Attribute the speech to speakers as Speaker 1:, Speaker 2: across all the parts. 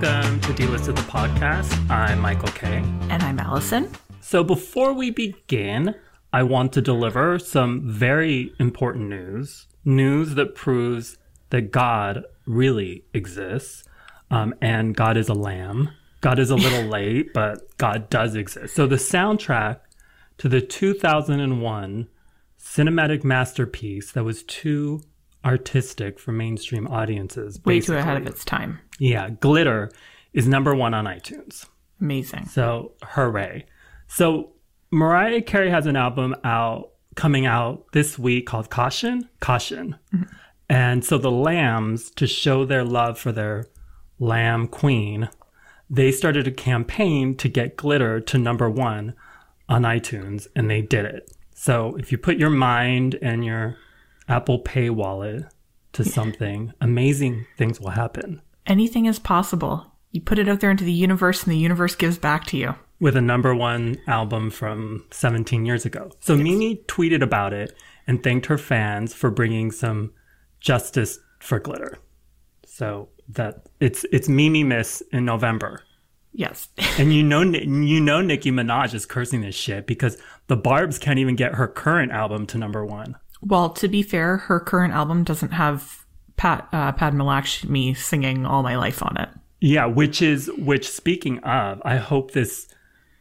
Speaker 1: Welcome to Delisted the Podcast. I'm Michael K.
Speaker 2: And I'm Allison.
Speaker 1: So before we begin, I want to deliver some very important news. News that proves that God really exists. Um, and God is a lamb. God is a little late, but God does exist. So the soundtrack to the 2001 cinematic masterpiece that was too artistic for mainstream audiences.
Speaker 2: Way too ahead of its time.
Speaker 1: Yeah, Glitter is number one on iTunes.
Speaker 2: Amazing.
Speaker 1: So hooray. So Mariah Carey has an album out coming out this week called Caution. Caution. Mm-hmm. And so the Lambs, to show their love for their lamb queen, they started a campaign to get glitter to number one on iTunes, and they did it. So if you put your mind and your Apple Pay wallet to something, amazing things will happen.
Speaker 2: Anything is possible. You put it out there into the universe, and the universe gives back to you.
Speaker 1: with a number one album from 17 years ago. So Mimi tweeted about it and thanked her fans for bringing some justice for glitter. So that it's it's Mimi Miss in November.
Speaker 2: Yes.
Speaker 1: And you know you know Nicki Minaj is cursing this shit because the Barb's can't even get her current album to number 1.
Speaker 2: Well, to be fair, her current album doesn't have Pat uh, Padma Lakshmi singing "All My Life" on it.
Speaker 1: Yeah, which is which speaking of, I hope this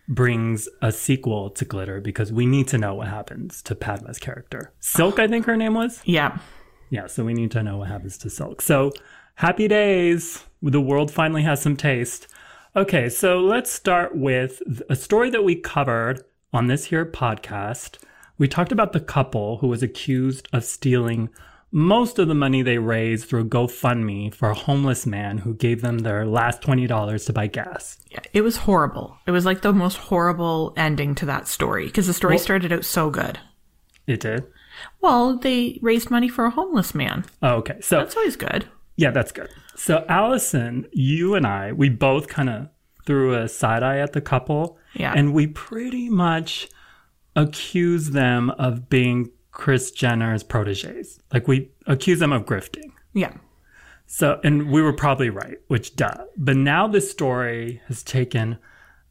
Speaker 1: brings a sequel to Glitter because we need to know what happens to Padma's character. Silk, I think her name was.
Speaker 2: Yeah.
Speaker 1: Yeah, so we need to know what happens to Silk. So happy days. The world finally has some taste. Okay, so let's start with a story that we covered on this here podcast. We talked about the couple who was accused of stealing most of the money they raised through GoFundMe for a homeless man who gave them their last $20 to buy gas.
Speaker 2: Yeah. It was horrible. It was like the most horrible ending to that story because the story started out so good.
Speaker 1: It did?
Speaker 2: Well, they raised money for a homeless man.
Speaker 1: Oh, okay. So
Speaker 2: That's always good.
Speaker 1: Yeah, that's good. So, Allison, you and I, we both kind of threw a side eye at the couple.
Speaker 2: Yeah.
Speaker 1: And we pretty much accuse them of being Chris Jenner's proteges. Like, we accuse them of grifting.
Speaker 2: Yeah.
Speaker 1: So, and we were probably right, which duh. But now this story has taken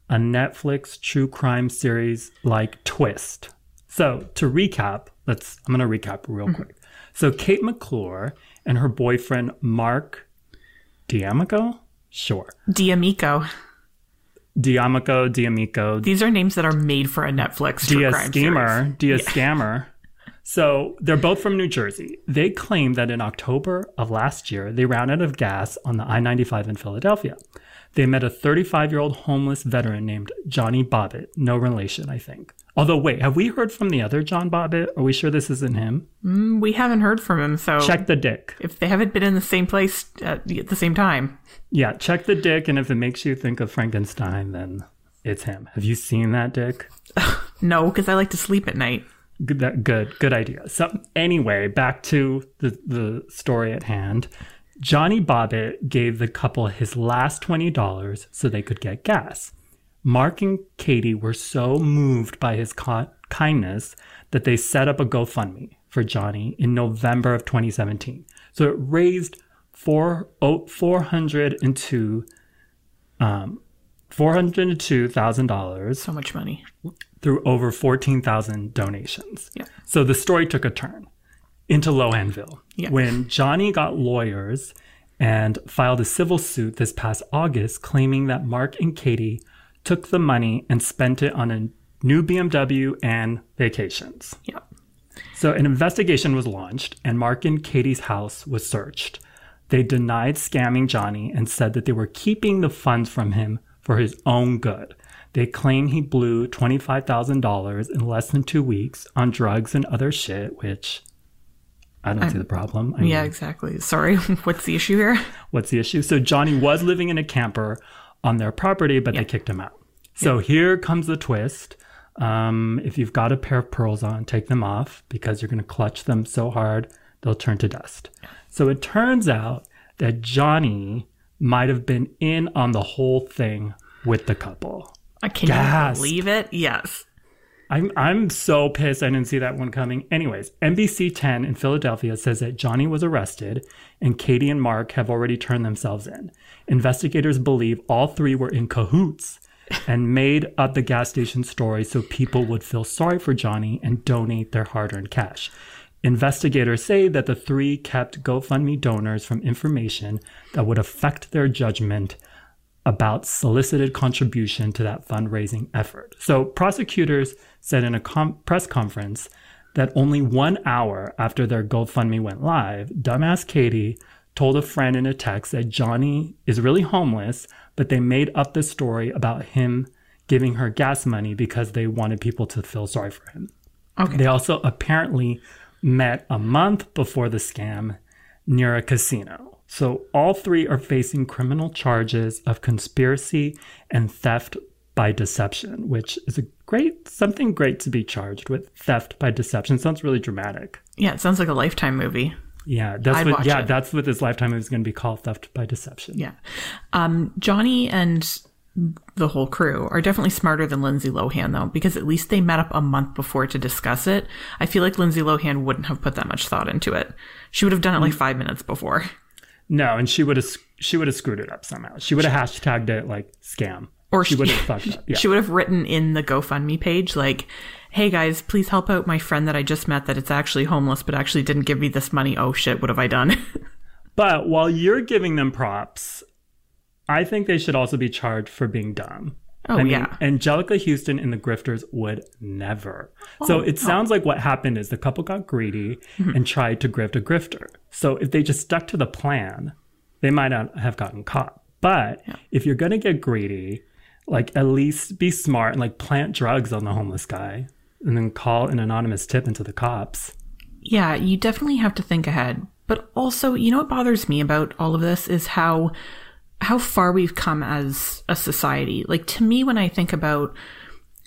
Speaker 1: a Netflix true crime series like twist. So, to recap, let's, I'm going to recap real mm-hmm. quick. So, Kate McClure and her boyfriend, Mark D'Amico? Sure.
Speaker 2: D'Amico.
Speaker 1: D'Amico, D'Amico,
Speaker 2: These are names that are made for a Netflix
Speaker 1: Dia
Speaker 2: Scammer.
Speaker 1: Dia Scammer. So they're both from New Jersey. They claim that in October of last year, they ran out of gas on the I 95 in Philadelphia. They met a 35 year old homeless veteran named Johnny Bobbitt. No relation, I think. Although, wait, have we heard from the other John Bobbitt? Are we sure this isn't him?
Speaker 2: Mm, We haven't heard from him, so
Speaker 1: Check the dick.
Speaker 2: if they haven't been in the same place at, at the same time,
Speaker 1: Yeah, check the dick, and if it makes you think of Frankenstein, then it's him. Have you seen that dick?
Speaker 2: no, because I like to sleep at night.
Speaker 1: Good, good, good idea. So anyway, back to the, the story at hand. Johnny Bobbitt gave the couple his last $20 so they could get gas. Mark and Katie were so moved by his ki- kindness that they set up a GoFundMe for Johnny in November of 2017. So it raised four, oh, 402, um, $402,000
Speaker 2: So much money.
Speaker 1: Through over 14,000 donations.
Speaker 2: Yeah.
Speaker 1: So the story took a turn into Lohanville
Speaker 2: Yeah.
Speaker 1: when Johnny got lawyers and filed a civil suit this past August claiming that Mark and Katie took the money and spent it on a new BMW and vacations.
Speaker 2: Yeah.
Speaker 1: So an investigation was launched and Mark and Katie's house was searched. They denied scamming Johnny and said that they were keeping the funds from him for his own good. They claim he blew $25,000 in less than two weeks on drugs and other shit, which I don't see the problem. I
Speaker 2: Yeah,
Speaker 1: mean,
Speaker 2: exactly. Sorry. What's the issue here?
Speaker 1: what's the issue? So Johnny was living in a camper on their property, but they kicked him out. So here comes the twist. Um, if you've got a pair of pearls on, take them off because you're going to clutch them so hard they'll turn to dust. So it turns out that Johnny might have been in on the whole thing with the couple.
Speaker 2: I can
Speaker 1: Gasp.
Speaker 2: you believe it? Yes.
Speaker 1: I'm I'm so pissed I didn't see that one coming. Anyways, NBC 10 in Philadelphia says that Johnny was arrested and Katie and Mark have already turned themselves in. Investigators believe all three were in cahoots and made up the gas station story so people would feel sorry for Johnny and donate their hard-earned cash. Investigators say that the three kept GoFundMe donors from information that would affect their judgment about solicited contribution to that fundraising effort. So prosecutors said in a com- press conference that only one hour after their GoFundMe went live, dumbass Katie told a friend in a text that Johnny is really homeless, but they made up the story about him giving her gas money because they wanted people to feel sorry for him.
Speaker 2: Okay.
Speaker 1: They also apparently met a month before the scam near a casino. So all three are facing criminal charges of conspiracy and theft by deception, which is a great something great to be charged with. Theft by deception sounds really dramatic.
Speaker 2: Yeah, it sounds like a lifetime movie.
Speaker 1: Yeah, that's
Speaker 2: I'd
Speaker 1: what yeah,
Speaker 2: it.
Speaker 1: that's what this lifetime is going to be called theft by deception.
Speaker 2: Yeah. Um, Johnny and the whole crew are definitely smarter than Lindsay Lohan, though, because at least they met up a month before to discuss it. I feel like Lindsay Lohan wouldn't have put that much thought into it. She would have done it like five minutes before.
Speaker 1: No, and she would have she would have screwed it up somehow. She would have hashtagged it like scam.
Speaker 2: Or
Speaker 1: she
Speaker 2: she-
Speaker 1: would have fucked up. Yeah.
Speaker 2: She would have written in the GoFundMe page, like, hey guys, please help out my friend that I just met that it's actually homeless, but actually didn't give me this money. Oh shit, what have I done?
Speaker 1: But while you're giving them props, I think they should also be charged for being dumb.
Speaker 2: Oh,
Speaker 1: I mean,
Speaker 2: yeah.
Speaker 1: Anjelica Huston and the Grifters would never.
Speaker 2: Oh,
Speaker 1: so it sounds like what happened is the couple got greedy
Speaker 2: Mm-hmm.
Speaker 1: and tried to grift a grifter. So if they just stuck to the plan, they might not have gotten caught. But if you're going to get greedy, like at least be smart and like plant drugs on the homeless guy and then call an anonymous tip into the cops.
Speaker 2: Yeah, you definitely have to think ahead. But also, you know what bothers me about all of this is how how far we've come as a society. Like to me when I think about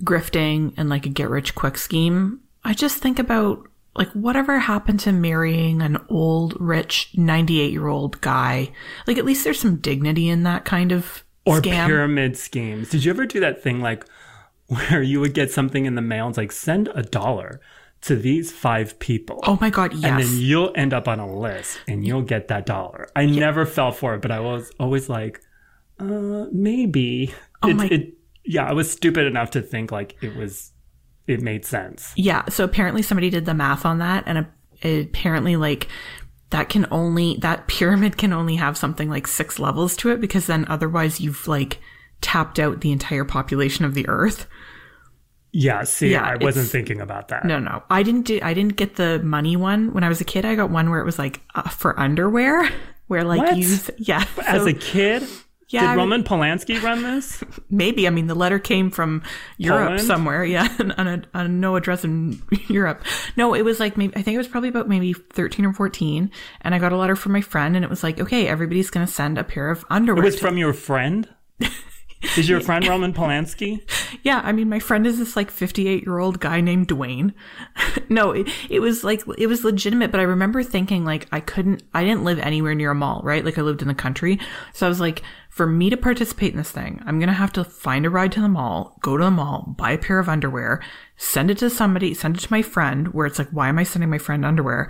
Speaker 2: grifting and like a get rich quick scheme, I just think about like whatever happened to marrying an old rich 98-year-old guy. Like at least there's some dignity in that kind of
Speaker 1: or
Speaker 2: scam.
Speaker 1: pyramid schemes. Did you ever do that thing like where you would get something in the mail and it's like send a dollar to these five people?
Speaker 2: oh my god, yes.
Speaker 1: And then you'll end up on a list and you'll get that dollar. I never fell for it, but I was always like, uh, maybe.
Speaker 2: Oh
Speaker 1: it,
Speaker 2: my-
Speaker 1: it, yeah, I was stupid enough to think like it was, it made sense.
Speaker 2: Yeah. So apparently somebody did the math on that and a- apparently like that can only, that pyramid can only have something like six levels to it because then otherwise you've like tapped out the entire population of the earth.
Speaker 1: Yeah, see,
Speaker 2: Yeah,
Speaker 1: I wasn't thinking about that.
Speaker 2: No, no. I didn't do, I didn't get the money one. When I was a kid, I got one where it was like uh, for underwear where like
Speaker 1: What?
Speaker 2: you, yeah.
Speaker 1: As a kid,
Speaker 2: Yeah,
Speaker 1: did
Speaker 2: mean-
Speaker 1: Roman Polanski run this?
Speaker 2: Maybe. I mean, the letter came from Europe
Speaker 1: Poland?
Speaker 2: somewhere. Yeah. On a, on no address in Europe. No, it was like maybe, I think it was probably about maybe 13 or 14. And I got a letter from my friend and it was like, okay, everybody's going to send a pair of underwear.
Speaker 1: It was from your friend? Is your friend Roman Polanski?
Speaker 2: yeah. I mean, my friend is this like 58 year old guy named Dwayne. no, it, it was like, it was legitimate, but I remember thinking like I couldn't, I didn't live anywhere near a mall, right? Like I lived in the country. So I was like, for me to participate in this thing, I'm going to have to find a ride to the mall, go to the mall, buy a pair of underwear, send it to somebody, send it to my friend where it's like, why am I sending my friend underwear?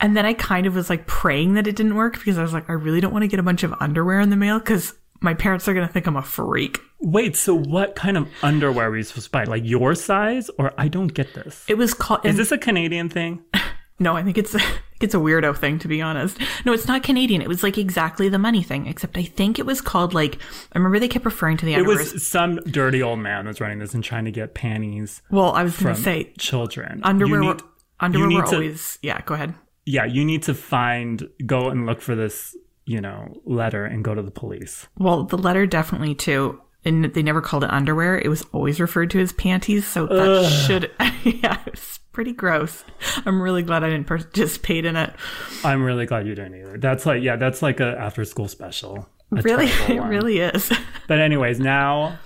Speaker 2: And then I kind of was like praying that it didn't work because I was like, I really don't want to get a bunch of underwear in the mail because my parents are going to think I'm a freak.
Speaker 1: Wait, so what kind of underwear were you supposed to buy? Like your size? Or I don't get this.
Speaker 2: It was called.
Speaker 1: Is this a Canadian thing?
Speaker 2: No, I think it's I it's a weirdo thing to be honest. No, it's not Canadian. It was like exactly the money thing, except I think it was called like I remember they kept referring to the
Speaker 1: It was some dirty old man was running this and trying to get panties
Speaker 2: well, I was going to say
Speaker 1: children.
Speaker 2: underwear.
Speaker 1: Need-
Speaker 2: underwear were
Speaker 1: to-
Speaker 2: always yeah. Go ahead.
Speaker 1: yeah, you need to find, go and look for this, you know, letter and go to the police.
Speaker 2: Well, the letter definitely too. And they never called it underwear. It was always referred to as panties. So that should, yeah, it's pretty gross. I'm really glad I didn't participate in it.
Speaker 1: I'm really glad you didn't either. That's like, yeah, that's like a after school special.
Speaker 2: Really, it really is.
Speaker 1: But anyways, now,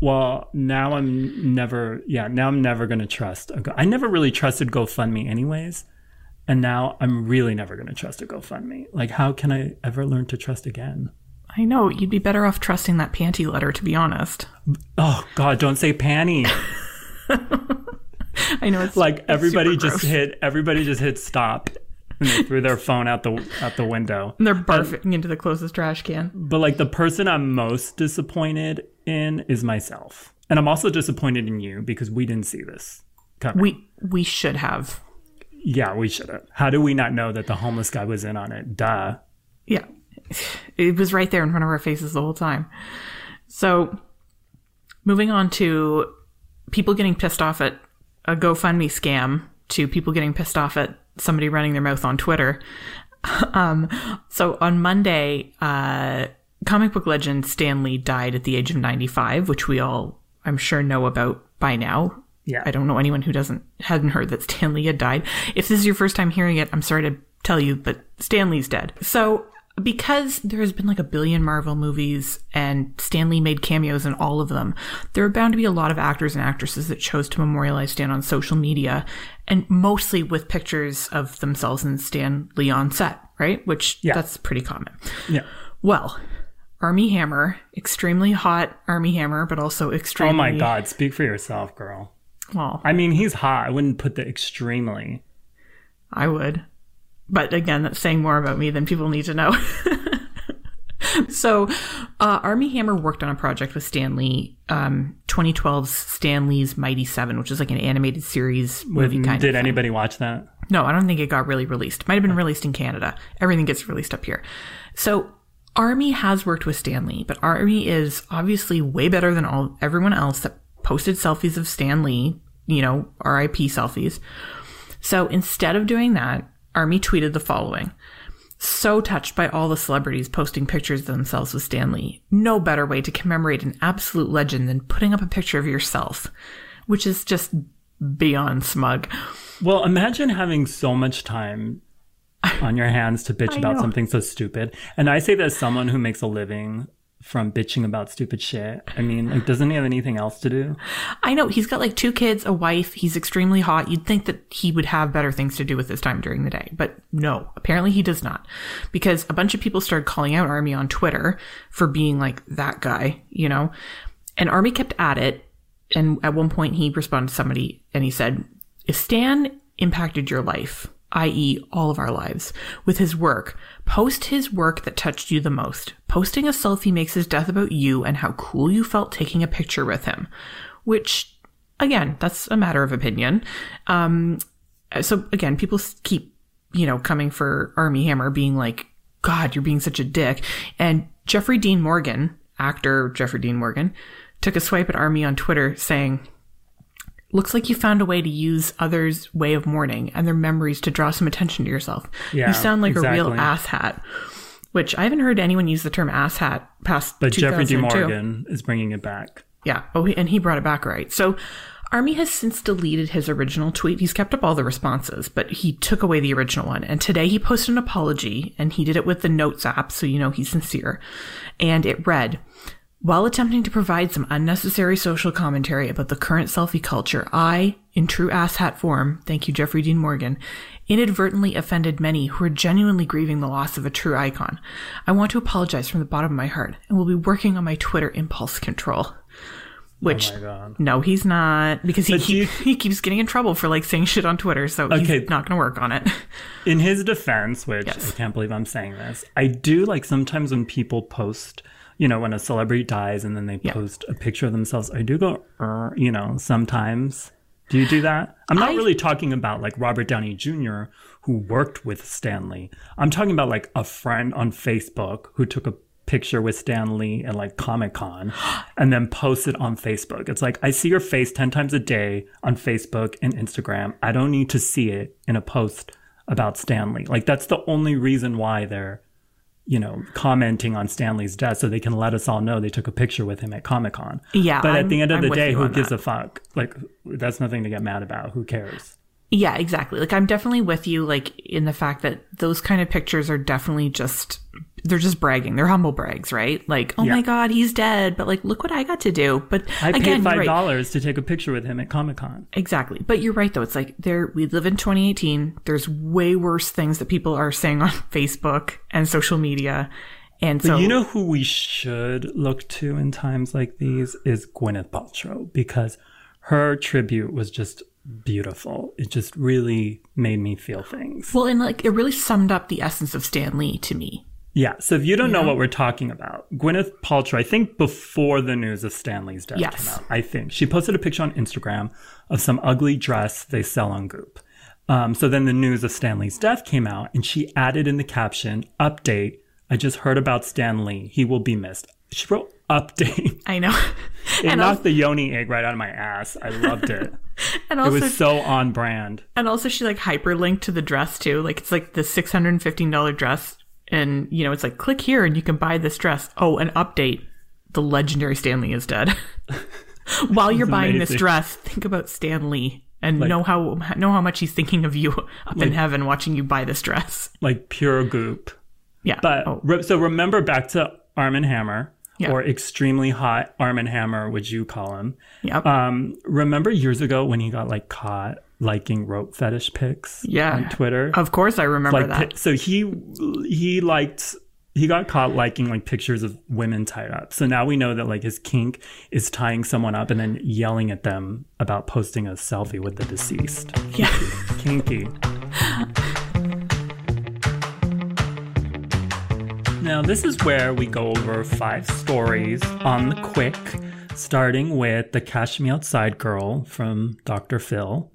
Speaker 1: well, now I'm never, yeah, now I'm never gonna trust. A Go- I never really trusted GoFundMe, anyways, and now I'm really never gonna trust a GoFundMe. Like, how can I ever learn to trust again?
Speaker 2: I know you'd be better off trusting that panty letter, to be honest.
Speaker 1: Oh God, don't say panty.
Speaker 2: I know it's
Speaker 1: like everybody just
Speaker 2: gross.
Speaker 1: hit everybody just hit stop and they threw their phone out the out the window.
Speaker 2: And they're barfing into the closest trash can.
Speaker 1: But like the person I'm most disappointed in is myself. And I'm also disappointed in you because we didn't see this coming.
Speaker 2: We we should have.
Speaker 1: Yeah, we should have. How do we not know that the homeless guy was in on it? Duh.
Speaker 2: Yeah. It was right there in front of our faces the whole time. So, moving on to people getting pissed off at a GoFundMe scam to people getting pissed off at somebody running their mouth on Twitter. Um, so on Monday, uh, comic book legend Stan Lee died at the age of 95, which we all, I'm sure, know about by now.
Speaker 1: Yeah.
Speaker 2: I don't know anyone who doesn't hadn't heard that Stan Lee had died. If this is your first time hearing it, I'm sorry to tell you, but Stan Lee's dead. So because there has been like a billion Marvel movies and Stan Lee made cameos in all of them, there are bound to be a lot of actors and actresses that chose to memorialize Stan on social media and mostly with pictures of themselves and Stan Lee on set, right? Which
Speaker 1: Yeah.
Speaker 2: that's pretty common.
Speaker 1: Yeah.
Speaker 2: Well, Armie Hammer, extremely hot Armie Hammer, but also extremely
Speaker 1: Oh my god, speak for yourself, girl.
Speaker 2: Well,
Speaker 1: I mean, he's hot. I wouldn't put the extremely.
Speaker 2: I would. But again, that's saying more about me than people need to know. so, uh, Armie Hammer worked on a project with Stan Lee, um, 2012's Stan Lee's Mighty Seven, which is like an animated series movie kind
Speaker 1: Did
Speaker 2: of. thing.
Speaker 1: anybody watch that?
Speaker 2: No, I don't think it got really released. Might have been released in Canada. Everything gets released up here. So Armie has worked with Stan Lee, but Armie is obviously way better than all everyone else that posted selfies of Stan Lee, you know, RIP selfies. So instead of doing that, Armie tweeted the following. So touched by all the celebrities posting pictures of themselves with Stan Lee. No better way to commemorate an absolute legend than putting up a picture of yourself, which is just beyond smug.
Speaker 1: Well, imagine having so much time on your hands to bitch about
Speaker 2: know.
Speaker 1: something so stupid. And I say that as someone who makes a living from bitching about stupid shit. I mean, like, doesn't he have anything else to do?
Speaker 2: I know he's got like two kids, a wife. He's extremely hot. You'd think that he would have better things to do with his time during the day, but no, apparently he does not. Because a bunch of people started calling out Armie on Twitter for being like that guy, you know? And Armie kept at it. And at one point he responded to somebody and he said, If Stan impacted your life, i.e., all of our lives, with his work, post his work that touched you the most. Posting a selfie makes his death about you and how cool you felt taking a picture with him. Which, again, that's a matter of opinion. Um, so again, people keep, you know, coming for Armie Hammer being like, God, you're being such a dick. And Jeffrey Dean Morgan, actor Jeffrey Dean Morgan, took a swipe at Armie on Twitter saying, Looks like you found a way to use others' way of mourning and their memories to draw some attention to yourself.
Speaker 1: Yeah,
Speaker 2: you sound like a real
Speaker 1: exactly.
Speaker 2: asshat. Which I haven't heard anyone use the term asshat past
Speaker 1: But Jeffrey D. Morgan is bringing it back.
Speaker 2: Yeah. Oh, and he brought it back right. So Armie has since deleted his original tweet. He's kept up all the responses, but he took away the original one. And today he posted an apology and he did it with the Notes app. So you know he's sincere. And it read, while attempting to provide some unnecessary social commentary about the current selfie culture, I, in true asshat form, thank you, Jeffrey Dean Morgan, inadvertently offended many who are genuinely grieving the loss of a true icon. I want to apologize from the bottom of my heart and will be working on my Twitter impulse control. Which,
Speaker 1: Oh
Speaker 2: no, he's not, because he,
Speaker 1: But you-
Speaker 2: he keeps getting in trouble for like saying shit on Twitter, so
Speaker 1: Okay.
Speaker 2: he's not going to work on it.
Speaker 1: In his defense, which
Speaker 2: Yes.
Speaker 1: I can't believe I'm saying this, I do like sometimes when people post, you know, when a celebrity dies and then they post a picture of themselves, I do go, "Er," you know, sometimes. Do you do that? I'm not
Speaker 2: I-
Speaker 1: really talking about like Robert Downey Jr., who worked with Stan Lee. I'm talking about like a friend on Facebook who took a picture with Stan Lee at like Comic Con and then posted on Facebook. It's like, I see your face 10 times a day on Facebook and Instagram. I don't need to see it in a post about Stan Lee. Like, that's the only reason why they're, you know, commenting on Stan Lee's death so they can let us all know they took a picture with him at Comic Con.
Speaker 2: Yeah,
Speaker 1: But at
Speaker 2: I'm-
Speaker 1: the end of
Speaker 2: I'm
Speaker 1: the day, who gives
Speaker 2: that.
Speaker 1: a fuck? Like, that's nothing to get mad about. Who cares?
Speaker 2: Yeah, exactly. Like I'm definitely with you like in the fact that those kind of pictures are definitely just they're just bragging. They're humble brags, right? Like, oh
Speaker 1: Yeah.
Speaker 2: my god, he's dead, but like look what I got to do. But
Speaker 1: I
Speaker 2: again,
Speaker 1: paid five
Speaker 2: right.
Speaker 1: dollars to take a picture with him at Comic Con.
Speaker 2: Exactly. But you're right though. It's like there we live in 2018. There's way worse things that people are saying on Facebook and social media. And so
Speaker 1: you know who we should look to in times like these is Gwyneth Paltrow because her tribute was just beautiful. It just really made me feel things.
Speaker 2: Well, and like it really summed up the essence of Stan Lee to me.
Speaker 1: Yeah. So if you don't know what we're talking about, Gwyneth Paltrow, I think before the news of Stan Lee's death
Speaker 2: Yes.
Speaker 1: came out, I think she posted a picture on Instagram of some ugly dress they sell on Goop. Um, so then the news of Stan Lee's death came out, and she added in the caption, "Update: I just heard about Stan Lee. He will be missed." She wrote "Update."
Speaker 2: I know.
Speaker 1: It
Speaker 2: and,
Speaker 1: knocked the yoni egg right out of my ass. I loved it.
Speaker 2: and
Speaker 1: it was so on brand.
Speaker 2: and also, she like hyperlinked to the dress too. Like it's like the six hundred and fifteen dollar dress, and you know it's like click here and you can buy this dress. Oh, an update: the legendary Stan Lee is dead. While you're buying this dress, think about Stan Lee and know how know how much he's thinking of you up in heaven, watching you buy this dress.
Speaker 1: like pure goop.
Speaker 2: Yeah,
Speaker 1: But
Speaker 2: oh,
Speaker 1: re- so remember back to Arm and Hammer,
Speaker 2: Yeah.
Speaker 1: or extremely hot Arm and Hammer, would you call him?
Speaker 2: yep.
Speaker 1: Um, remember years ago when he got like caught liking rope fetish pics
Speaker 2: Yeah.
Speaker 1: on Twitter?
Speaker 2: of course, I remember
Speaker 1: like,
Speaker 2: that.
Speaker 1: pi- so he he liked he got caught liking like pictures of women tied up. So now we know that like his kink is tying someone up and then yelling at them about posting a selfie with the deceased.
Speaker 2: yeah.
Speaker 1: Kinky. Now, this is where we go over five stories on the quick, starting with the Cash Me Outside girl from Dr. Phil.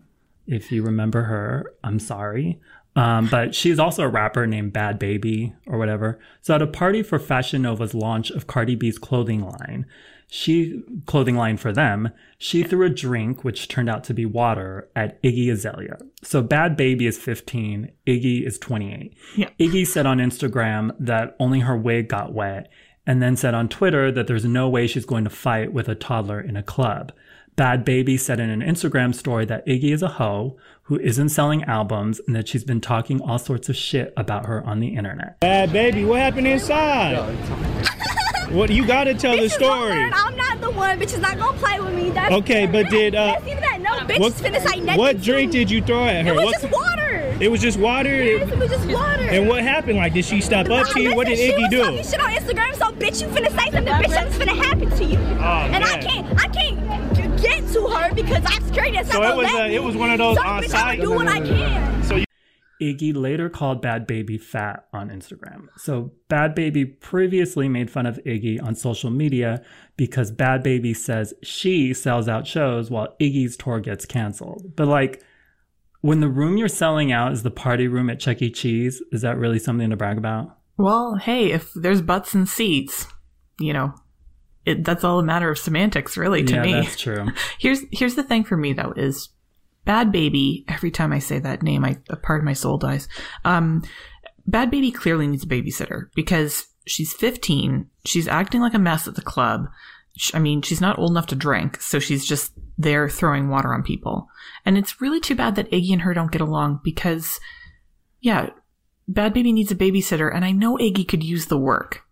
Speaker 1: If you remember her, I'm sorry. Um, but she's also a rapper named Bhad Bhabie or whatever. So at a party for Fashion Nova's launch of Cardi B's clothing line, she clothing line for them, she threw a drink which turned out to be water at Iggy Azalea. So Bhad Bhabie is 15, Iggy is 28.
Speaker 2: Yeah.
Speaker 1: Iggy said on Instagram that only her wig got wet and then said on Twitter that there's no way she's going to fight with a toddler in a club. Bhad Bhabie said in an Instagram story that Iggy is a hoe who isn't selling albums and that she's been talking all sorts of shit about her on the internet.
Speaker 3: Bad baby, what happened inside? What you gotta tell the
Speaker 4: Bitches gonna
Speaker 3: story.
Speaker 4: learn I'm not the one. Bitches not gonna play with me. That's
Speaker 3: Okay, but did, uh,
Speaker 4: that. No, bitches
Speaker 3: What,
Speaker 4: finna say nothing.
Speaker 3: what drink did you throw at her?
Speaker 4: It was
Speaker 3: What-
Speaker 4: just water.
Speaker 3: it was just water.
Speaker 4: Yes, it was just water.
Speaker 3: And what happened? Like, did she stop up to you? What did
Speaker 4: Listen,
Speaker 3: Iggy
Speaker 4: she
Speaker 3: do?
Speaker 4: was talking shit on Instagram, so bitch, you finna say something, bitch, something's finna happen to you. and I
Speaker 3: Oh,
Speaker 4: can't, I can't g- get to her because I'm scared that's
Speaker 3: So
Speaker 4: not
Speaker 3: it was,
Speaker 4: let
Speaker 3: uh,
Speaker 4: me.
Speaker 3: it was one of those
Speaker 4: so,
Speaker 3: on
Speaker 4: bitch,
Speaker 3: site-
Speaker 4: I'ma do what I can.
Speaker 3: So you,
Speaker 1: Iggy later called Bhad Bhabie fat on Instagram. So Bhad Bhabie previously made fun of Iggy on social media because Bhad Bhabie says she sells out shows while Iggy's tour gets canceled. But like when the room you're selling out is the party room at Chuck E. Cheese, is that really something to brag about?
Speaker 2: Well, hey, if there's butts and seats, you know, it, that's all a matter of semantics, really, to
Speaker 1: yeah,
Speaker 2: me.
Speaker 1: that's true.
Speaker 2: Here's here's the thing for me though is Bhad Bhabie. Every time I say that name, I a part of my soul dies. Um, Bhad Bhabie clearly needs a babysitter because she's 15. She's acting like a mess at the club. I mean, she's not old enough to drink, so she's just there throwing water on people. And it's really too bad that Iggy and her don't get along because, yeah, Bhad Bhabie needs a babysitter, and I know Iggy could use the work.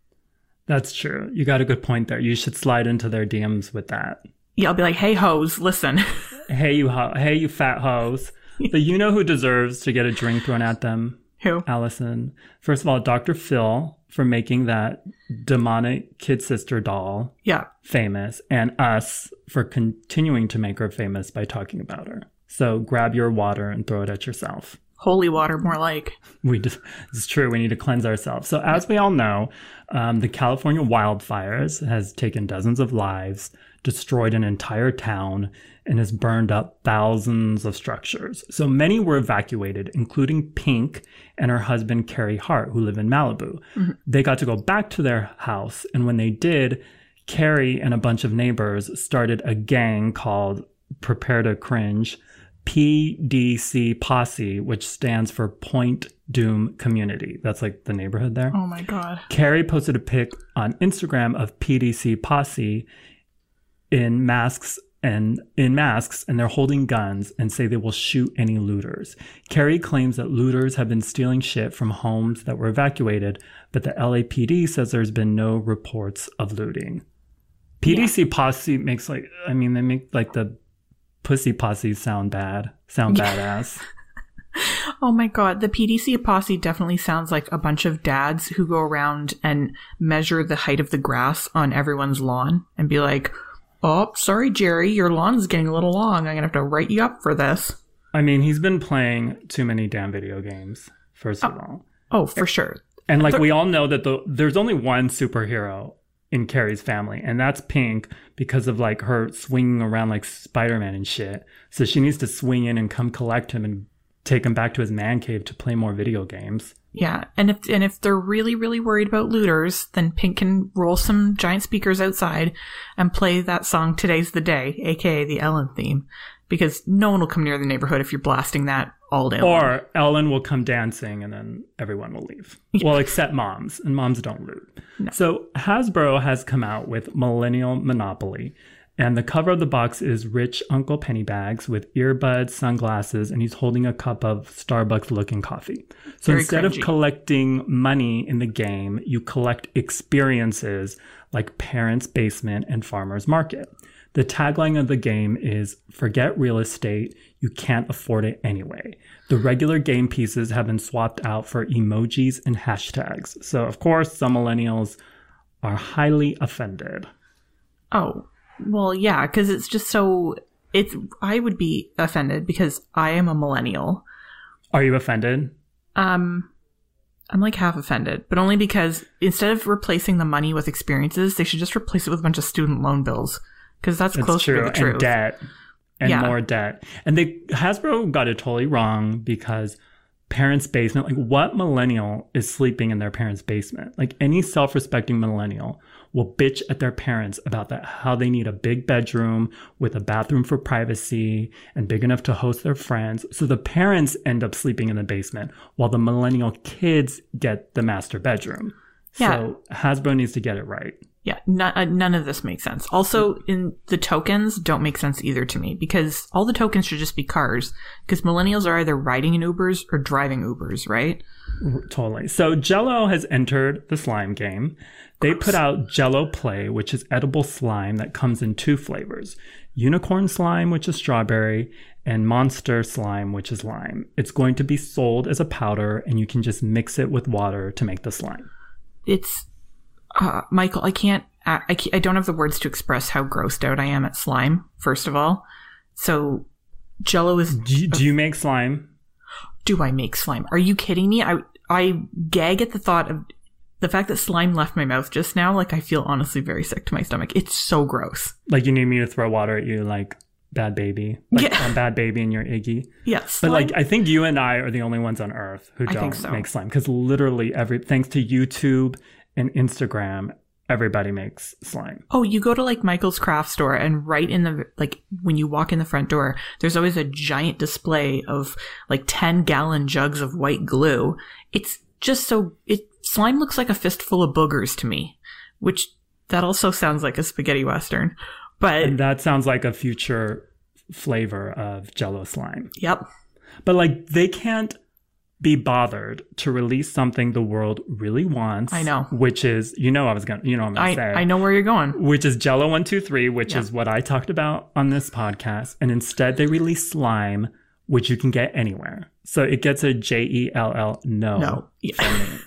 Speaker 1: That's true. You got a good point there. You should slide into their DMs with that.
Speaker 2: Yeah, I'll be like, hey, hoes, listen.
Speaker 1: Hey you ho- hey you fat hoes. But you know who deserves to get a drink thrown at them?
Speaker 2: Who?
Speaker 1: Allison. First of all, Dr. Phil for making that demonic kid sister doll
Speaker 2: Yeah.
Speaker 1: famous, and us for continuing to make her famous by talking about her. So grab your water and throw it at yourself.
Speaker 2: Holy water, more like.
Speaker 1: We just, it's true. We need to cleanse ourselves. So as we all know, um, the California wildfires has taken dozens of lives, destroyed an entire town, and has burned up thousands of structures. So many were evacuated, including Pink and her husband Carey Hart, who live in Malibu. They got to go back to their house, and when they did, Carey and a bunch of neighbors started a gang called Prepare to Cringe, PDC Posse, which stands for Point Dume Community. That's like the neighborhood there.
Speaker 2: Oh my god.
Speaker 1: Carey posted a pic on Instagram of PDC Posse in masks and in masks and they're holding guns and say they will shoot any looters. Carey claims that looters have been stealing shit from homes that were evacuated, but the LAPD says there's been no reports of looting. PDC Posse makes like I mean they make like the pussy posse sound bad, sound badass.
Speaker 2: Oh my god, the PDC posse definitely sounds like a bunch of dads who go around and measure the height of the grass on everyone's lawn and be like, Oh, sorry, Jerry, your lawn's getting a little long. I'm gonna have to write you up for this.
Speaker 1: I mean, he's been playing too many damn video games, first of oh. all.
Speaker 2: Oh, for sure.
Speaker 1: And like we all know that the there's only one superhero in Carey's family, and that's Pink because of like her swinging around like Spider-Man and shit. So she needs to swing in and come collect him and take him back to his man cave to play more video games.
Speaker 2: Yeah, and if and if they're really really worried about looters, then Pink can roll some giant speakers outside and play that song "Today's the Day," aka the Ellen theme, because no one will come near the neighborhood if you're blasting that all day. long.
Speaker 1: Or Ellen will come dancing and then everyone will leave. Well, except moms, and moms don't loot. So Hasbro has come out with Millennial Monopoly. And the cover of the box is rich Uncle Pennybags with earbuds, sunglasses, and he's holding a cup of Starbucks looking coffee. So
Speaker 2: Very
Speaker 1: instead of collecting money in the game, you collect experiences like Parents' Basement and Farmer's Market. The tagline of the game is Forget real estate, you can't afford it anyway. The regular game pieces have been swapped out for emojis and hashtags. So, of course, some millennials are highly offended.
Speaker 2: Oh, well, yeah, because it's just so. It's. I would be offended because I am a millennial.
Speaker 1: Are you offended?
Speaker 2: Um, I'm like half offended, but only because instead of replacing the money with experiences, they should just replace it with a bunch of student loan bills because that's
Speaker 1: It's
Speaker 2: closer
Speaker 1: true.
Speaker 2: to the truth.
Speaker 1: And debt. And
Speaker 2: Yeah.
Speaker 1: more debt. And they Hasbro got it totally wrong because parents' basement, like what millennial is sleeping in their parents' basement? Like any self-respecting millennial will bitch at their parents about that how they need a big bedroom with a bathroom for privacy and big enough to host their friends. So the parents end up sleeping in the basement while the millennial kids get the master bedroom.
Speaker 2: Yeah.
Speaker 1: So Hasbro needs to get it right.
Speaker 2: Yeah, none, uh, none of this makes sense. Also, in the tokens don't make sense either to me because all the tokens should just be cars because millennials are either riding in Ubers or driving Ubers, right?
Speaker 1: Totally. So Jello has entered the slime game. They put out Jello Play, which is edible slime that comes in two flavors. Unicorn slime, which is strawberry, and monster slime, which is lime. It's going to be sold as a powder and you can just mix it with water to make the slime.
Speaker 2: It's uh, Michael. I can't. I, I can't- I don't have the words to express how grossed out I am at slime. First of all, so Jello is.
Speaker 1: Do you, do you make slime?
Speaker 2: Do I make slime? Are you kidding me? I I gag at the thought of the fact that slime left my mouth just now. Like I feel honestly very sick to my stomach. It's so gross.
Speaker 1: Like you need me to throw water at you like bad baby? Like
Speaker 2: Yeah.
Speaker 1: a bad baby and you're Iggy?
Speaker 2: Yes,
Speaker 1: But like, I think you and I are the only ones on Earth who don't
Speaker 2: so.
Speaker 1: make slime because literally every thanks to YouTube and Instagram, everybody makes slime.
Speaker 2: Oh, you go to like Michael's craft store and right in the like when you walk in the front door, there's always a giant display of like 10 gallon jugs of white glue. It's just so it slime looks like a fistful of boogers to me, which that also sounds like a spaghetti western. But
Speaker 1: And that sounds like a future flavor of Jello slime.
Speaker 2: yep.
Speaker 1: But like, they can't be bothered to release something the world really wants.
Speaker 2: I know.
Speaker 1: which is you know I was gonna you know I'm gonna
Speaker 2: I
Speaker 1: say
Speaker 2: I know where you're going.
Speaker 1: which is Jello one two three, which
Speaker 2: Yeah.
Speaker 1: is what I talked about on this podcast, and instead they release slime, which you can get anywhere. So it gets a J E L L no.
Speaker 2: No. Yeah.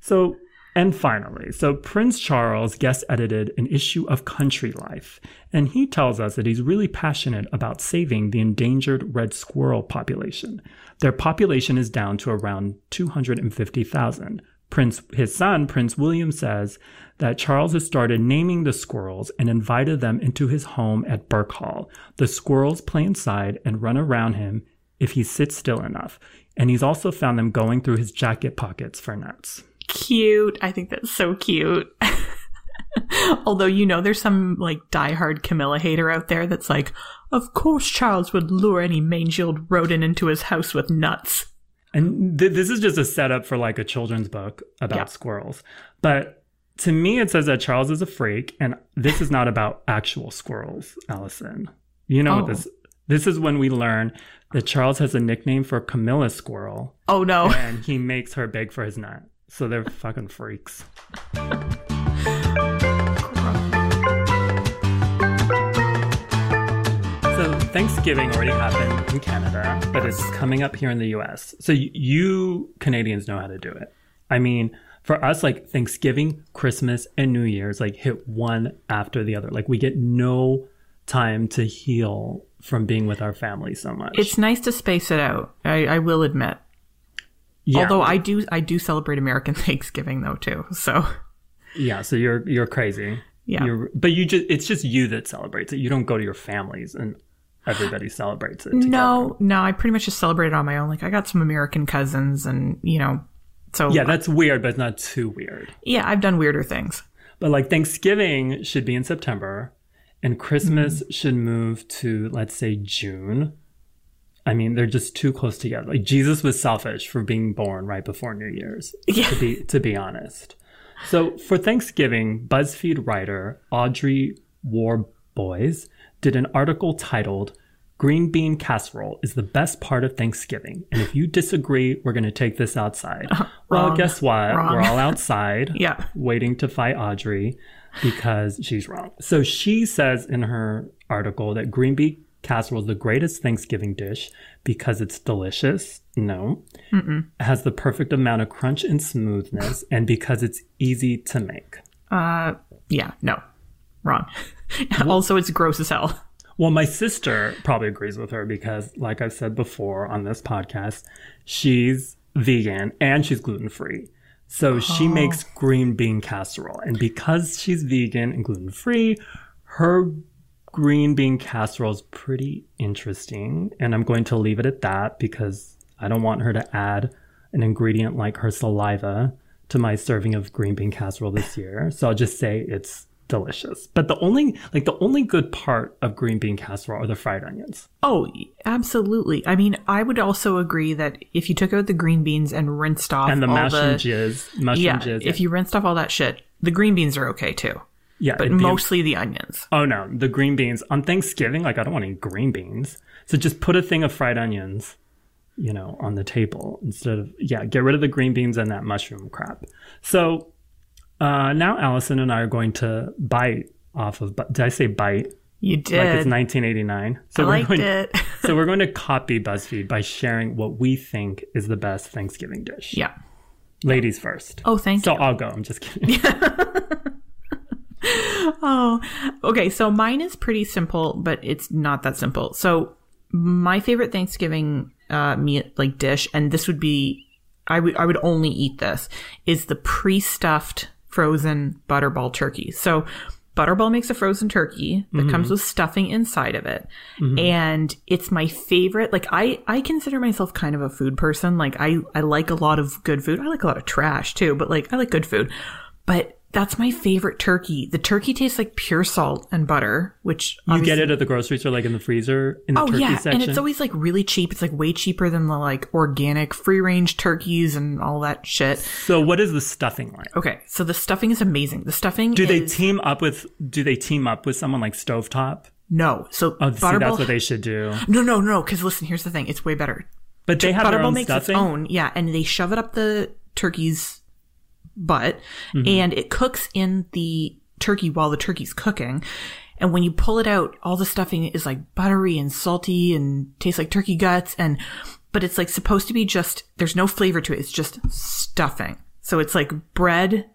Speaker 1: So and finally, so Prince Charles guest edited an issue of Country Life, and he tells us that he's really passionate about saving the endangered red squirrel population. Their population is down to around 250,000. Prince, his son, Prince William, says that Charles has started naming the squirrels and invited them into his home at Birkhall. The squirrels play inside and run around him if he sits still enough. And he's also found them going through his jacket pockets for nuts.
Speaker 2: Cute. I think that's so cute. Although you know there's some like diehard Camilla hater out there that's like, of course Charles would lure any mangy-old rodent into his house with nuts.
Speaker 1: And th- this is just a setup for like a children's book about
Speaker 2: Yeah.
Speaker 1: squirrels. But to me, it says that Charles is a freak, and this is not about actual squirrels, Allison. You know
Speaker 2: Oh.
Speaker 1: what this this is when we learn that Charles has a nickname for Camilla Squirrel,
Speaker 2: Oh no.
Speaker 1: and he makes her beg for his nut. So they're fucking freaks. So Thanksgiving already happened in Canada, but it's coming up here in the US. So you Canadians know how to do it. I mean, For us, like Thanksgiving, Christmas, and New Year's, like hit one after the other. Like we get no time to heal from being with our family so much.
Speaker 2: It's nice to space it out. I, I will admit.
Speaker 1: Yeah,
Speaker 2: Although I do I do celebrate American Thanksgiving though too. So
Speaker 1: yeah. So you're you're crazy.
Speaker 2: Yeah.
Speaker 1: You're, but you just it's just you that celebrates it. You don't go to your families and everybody celebrates it. Together.
Speaker 2: no, no, I pretty much just celebrate it on my own. Like I got some American cousins and you know so
Speaker 1: Yeah, that's weird, but it's not too weird.
Speaker 2: yeah, I've done weirder things.
Speaker 1: But like Thanksgiving should be in September and Christmas mm. should move to let's say June. I mean, they're just too close together. Like Jesus was selfish for being born right before New Year's.
Speaker 2: Yeah.
Speaker 1: To be to be honest. So for Thanksgiving, BuzzFeed writer Audrey Warboys did an article titled Green bean casserole is the best part of Thanksgiving. And if you disagree, we're going to take this outside. Uh, well,
Speaker 2: wrong.
Speaker 1: guess what?
Speaker 2: Wrong.
Speaker 1: We're all outside
Speaker 2: Yeah.
Speaker 1: waiting to fight Audrey because she's wrong. So she says in her article that green bean casserole is the greatest Thanksgiving dish because it's delicious. No. It has the perfect amount of crunch and smoothness and because it's easy to make.
Speaker 2: Uh yeah, no. Wrong. also it's gross as hell.
Speaker 1: Well, my sister probably agrees with her because, like I've said before on this podcast, she's vegan and she's gluten free. So she makes green bean casserole. And because she's vegan and gluten free, her green bean casserole is pretty interesting. And I'm going to leave it at that because I don't want her to add an ingredient like her saliva to my serving of green bean casserole this year. So I'll just say it's delicious. But the only like the only good part of green bean casserole are the fried onions.
Speaker 2: Oh, absolutely. I mean, I would also agree that if you took out the green beans and rinsed off
Speaker 1: And the
Speaker 2: all
Speaker 1: mash
Speaker 2: the
Speaker 1: and jizz, mushroom
Speaker 2: yeah,
Speaker 1: jizz.
Speaker 2: if you rinsed off all that shit, the green beans are okay too.
Speaker 1: Yeah,
Speaker 2: But
Speaker 1: be-
Speaker 2: mostly the onions.
Speaker 1: Oh no, the green beans on Thanksgiving. Like I don't want any green beans, so just put a thing of fried onions, you know, on the table instead of yeah. Get rid of the green beans and that mushroom crap. So uh, now Allison and I are going to bite off of. Did I say bite?
Speaker 2: You did.
Speaker 1: Like it's 1989. So
Speaker 2: I
Speaker 1: we're going,
Speaker 2: it.
Speaker 1: so we're going to copy BuzzFeed by sharing what we think is the best Thanksgiving dish.
Speaker 2: yeah.
Speaker 1: Ladies first.
Speaker 2: Oh, thank
Speaker 1: so
Speaker 2: you.
Speaker 1: So I'll go. I'm just kidding.
Speaker 2: Oh, okay. So mine is pretty simple, but it's not that simple. So my favorite Thanksgiving uh, meat like dish, and this would be, I would I would only eat this is the pre-stuffed frozen butterball turkey. So Butterball makes a frozen turkey that comes with stuffing inside of it. And it's my favorite. Like I, I consider myself kind of a food person. Like I, I like a lot of good food. I like a lot of trash too, but like I like good food. But that's my favorite turkey. The turkey tastes like pure salt and butter, which
Speaker 1: You get it at the grocery store, like in the freezer, in the
Speaker 2: Oh
Speaker 1: turkey
Speaker 2: yeah,
Speaker 1: section.
Speaker 2: and it's always like really cheap. It's like way cheaper than the like organic free range turkeys and all that shit.
Speaker 1: so what is the stuffing like?
Speaker 2: Okay, so the stuffing is amazing. The stuffing
Speaker 1: Do they team up with? Do they team up with someone like Stovetop?
Speaker 2: no. So
Speaker 1: Oh, see, that's what they should do.
Speaker 2: No, no, no. Because listen, here's the thing. It's way better.
Speaker 1: But they have their
Speaker 2: Butterball
Speaker 1: own
Speaker 2: makes
Speaker 1: stuffing.
Speaker 2: its own, yeah, and they shove it up the turkey's butt,
Speaker 1: Mm-hmm.
Speaker 2: and it cooks in the turkey while the turkey's cooking. And when you pull it out, all the stuffing is like buttery and salty and tastes like turkey guts. And, but it's like supposed to be just, there's no flavor to it. It's just stuffing. So it's like bread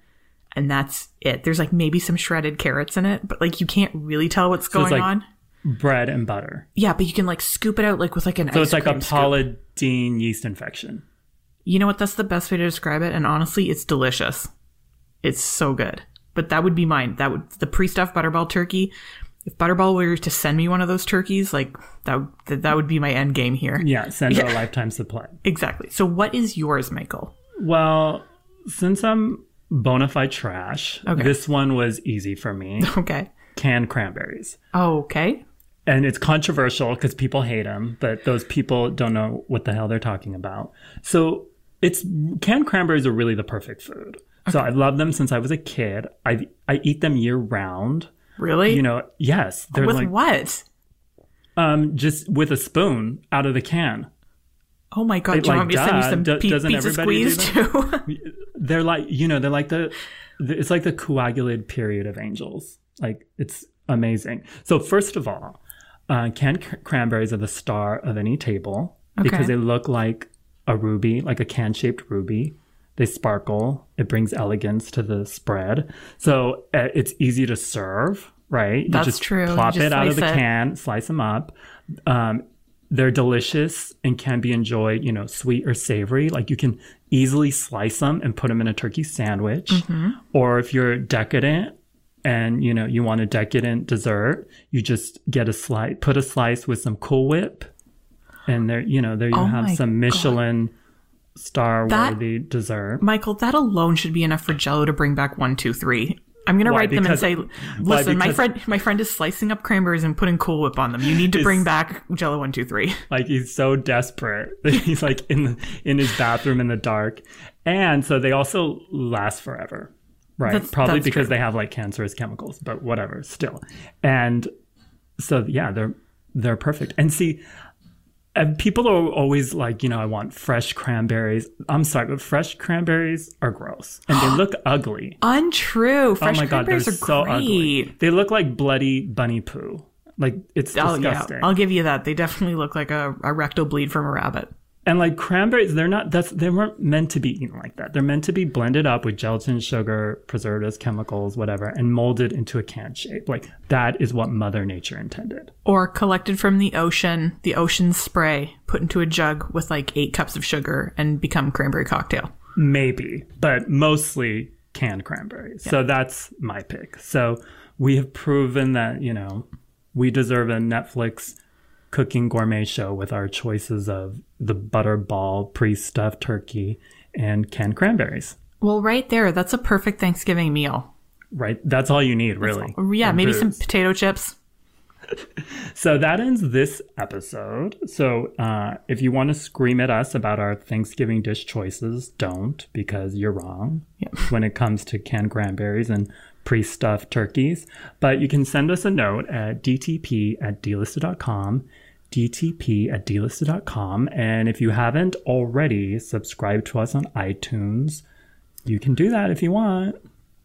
Speaker 2: and that's it. There's like maybe some shredded carrots in it, but like you can't really tell what's
Speaker 1: it's
Speaker 2: going
Speaker 1: like
Speaker 2: on.
Speaker 1: Bread and butter.
Speaker 2: Yeah, but you can like scoop it out like with like an
Speaker 1: So it's like a
Speaker 2: scoop.
Speaker 1: Paula yeast infection.
Speaker 2: You know what? That's the best way to describe it. And honestly, it's delicious. It's so good. But that would be mine. That would the pre-stuffed butterball turkey. If Butterball were to send me one of those turkeys, like that, that, that would be my end game here.
Speaker 1: Yeah, send her a lifetime supply.
Speaker 2: Exactly. So, what is yours, Michael?
Speaker 1: Well, since I'm bona fide trash,
Speaker 2: Okay.
Speaker 1: this one was easy for me.
Speaker 2: Okay.
Speaker 1: Canned cranberries.
Speaker 2: Okay.
Speaker 1: and it's controversial because people hate them, but those people don't know what the hell they're talking about. So it's canned cranberries are really the perfect food. So I've loved them since I was a kid. I I eat them year round.
Speaker 2: Really?
Speaker 1: You know, yes, they're
Speaker 2: with
Speaker 1: like
Speaker 2: what?
Speaker 1: um just with a spoon out of the can.
Speaker 2: Oh my god!
Speaker 1: It,
Speaker 2: Do you
Speaker 1: like,
Speaker 2: want me to send you some
Speaker 1: doesn't
Speaker 2: pizza
Speaker 1: everybody do
Speaker 2: squeeze too?
Speaker 1: They're like you know they're like the, the it's like the coagulated period of angels. Like it's amazing. So first of all, uh, canned cr- cranberries are the star of any table because they look like a ruby, like a can shaped ruby. They sparkle. It brings elegance to the spread. So uh, it's easy to serve, right? You
Speaker 2: That's
Speaker 1: just
Speaker 2: true. You
Speaker 1: Plop
Speaker 2: just
Speaker 1: it out of the
Speaker 2: it.
Speaker 1: can, slice them up. Um, they're delicious and can be enjoyed, you know, sweet or savory. Like you can easily slice them and put them in a turkey sandwich.
Speaker 2: Mm-hmm.
Speaker 1: Or if you're decadent and you know you want a decadent dessert, you just get a slice, put a slice with some Cool Whip, and there, you know, there you
Speaker 2: Oh
Speaker 1: have some Michelin star
Speaker 2: That-
Speaker 1: worthy dessert.
Speaker 2: Michael, that alone should be enough for Jello to bring back one, two, three. I'm gonna
Speaker 1: Why?
Speaker 2: write them and say? "Listen, my friend, my friend is slicing up cranberries and putting Cool Whip on them. You need to bring back Jello one, two, three.
Speaker 1: Like he's so desperate he's like in the in his bathroom in the dark, and so they also last forever, right?
Speaker 2: That's-
Speaker 1: Probably
Speaker 2: that's
Speaker 1: because
Speaker 2: true.
Speaker 1: they have like cancerous chemicals, but whatever, still. And so yeah, they're they're perfect. And see, and people are always like, you know, I want fresh cranberries. I'm sorry, but fresh cranberries are gross and they look ugly.
Speaker 2: Untrue. Oh fresh
Speaker 1: oh my god, they're
Speaker 2: are
Speaker 1: so
Speaker 2: great.
Speaker 1: ugly. They look like bloody bunny poo. Like it's
Speaker 2: Oh
Speaker 1: disgusting.
Speaker 2: yeah, I'll give you that. They definitely look like a, a rectal bleed from a rabbit.
Speaker 1: And like cranberries, they're not. That's they weren't meant to be eaten like that. They're meant to be blended up with gelatin, sugar, preservatives, chemicals, whatever, and molded into a can shape. Like that is what Mother Nature intended.
Speaker 2: Or collected from the ocean, the ocean spray, put into a jug with like eight cups of sugar and become cranberry cocktail.
Speaker 1: Maybe, but mostly canned cranberries. So that's my pick. So we have proven that you know we deserve a Netflix cooking gourmet show with our choices of the butterball pre-stuffed turkey and canned cranberries.
Speaker 2: Well, right there, that's a perfect Thanksgiving meal.
Speaker 1: Right, that's all you need, really.
Speaker 2: Yeah,
Speaker 1: And
Speaker 2: maybe some potato chips.
Speaker 1: So that ends this episode. So uh, if you want to scream at us about our Thanksgiving dish choices, don't because you're wrong when it comes to canned cranberries and pre-stuffed turkeys. But you can send us a note at dtp at dlisted.com, dtp at dlisted.com. And if you haven't already subscribed to us on iTunes, you can do that if you want.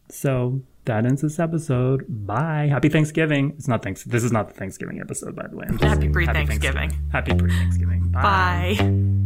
Speaker 1: So that ends this episode. Bye. Happy Thanksgiving. It's not thanks. This is not the Thanksgiving episode, by the way.
Speaker 2: Happy pre-Thanksgiving.
Speaker 1: Happy pre-Thanksgiving. Bye.
Speaker 2: Bye.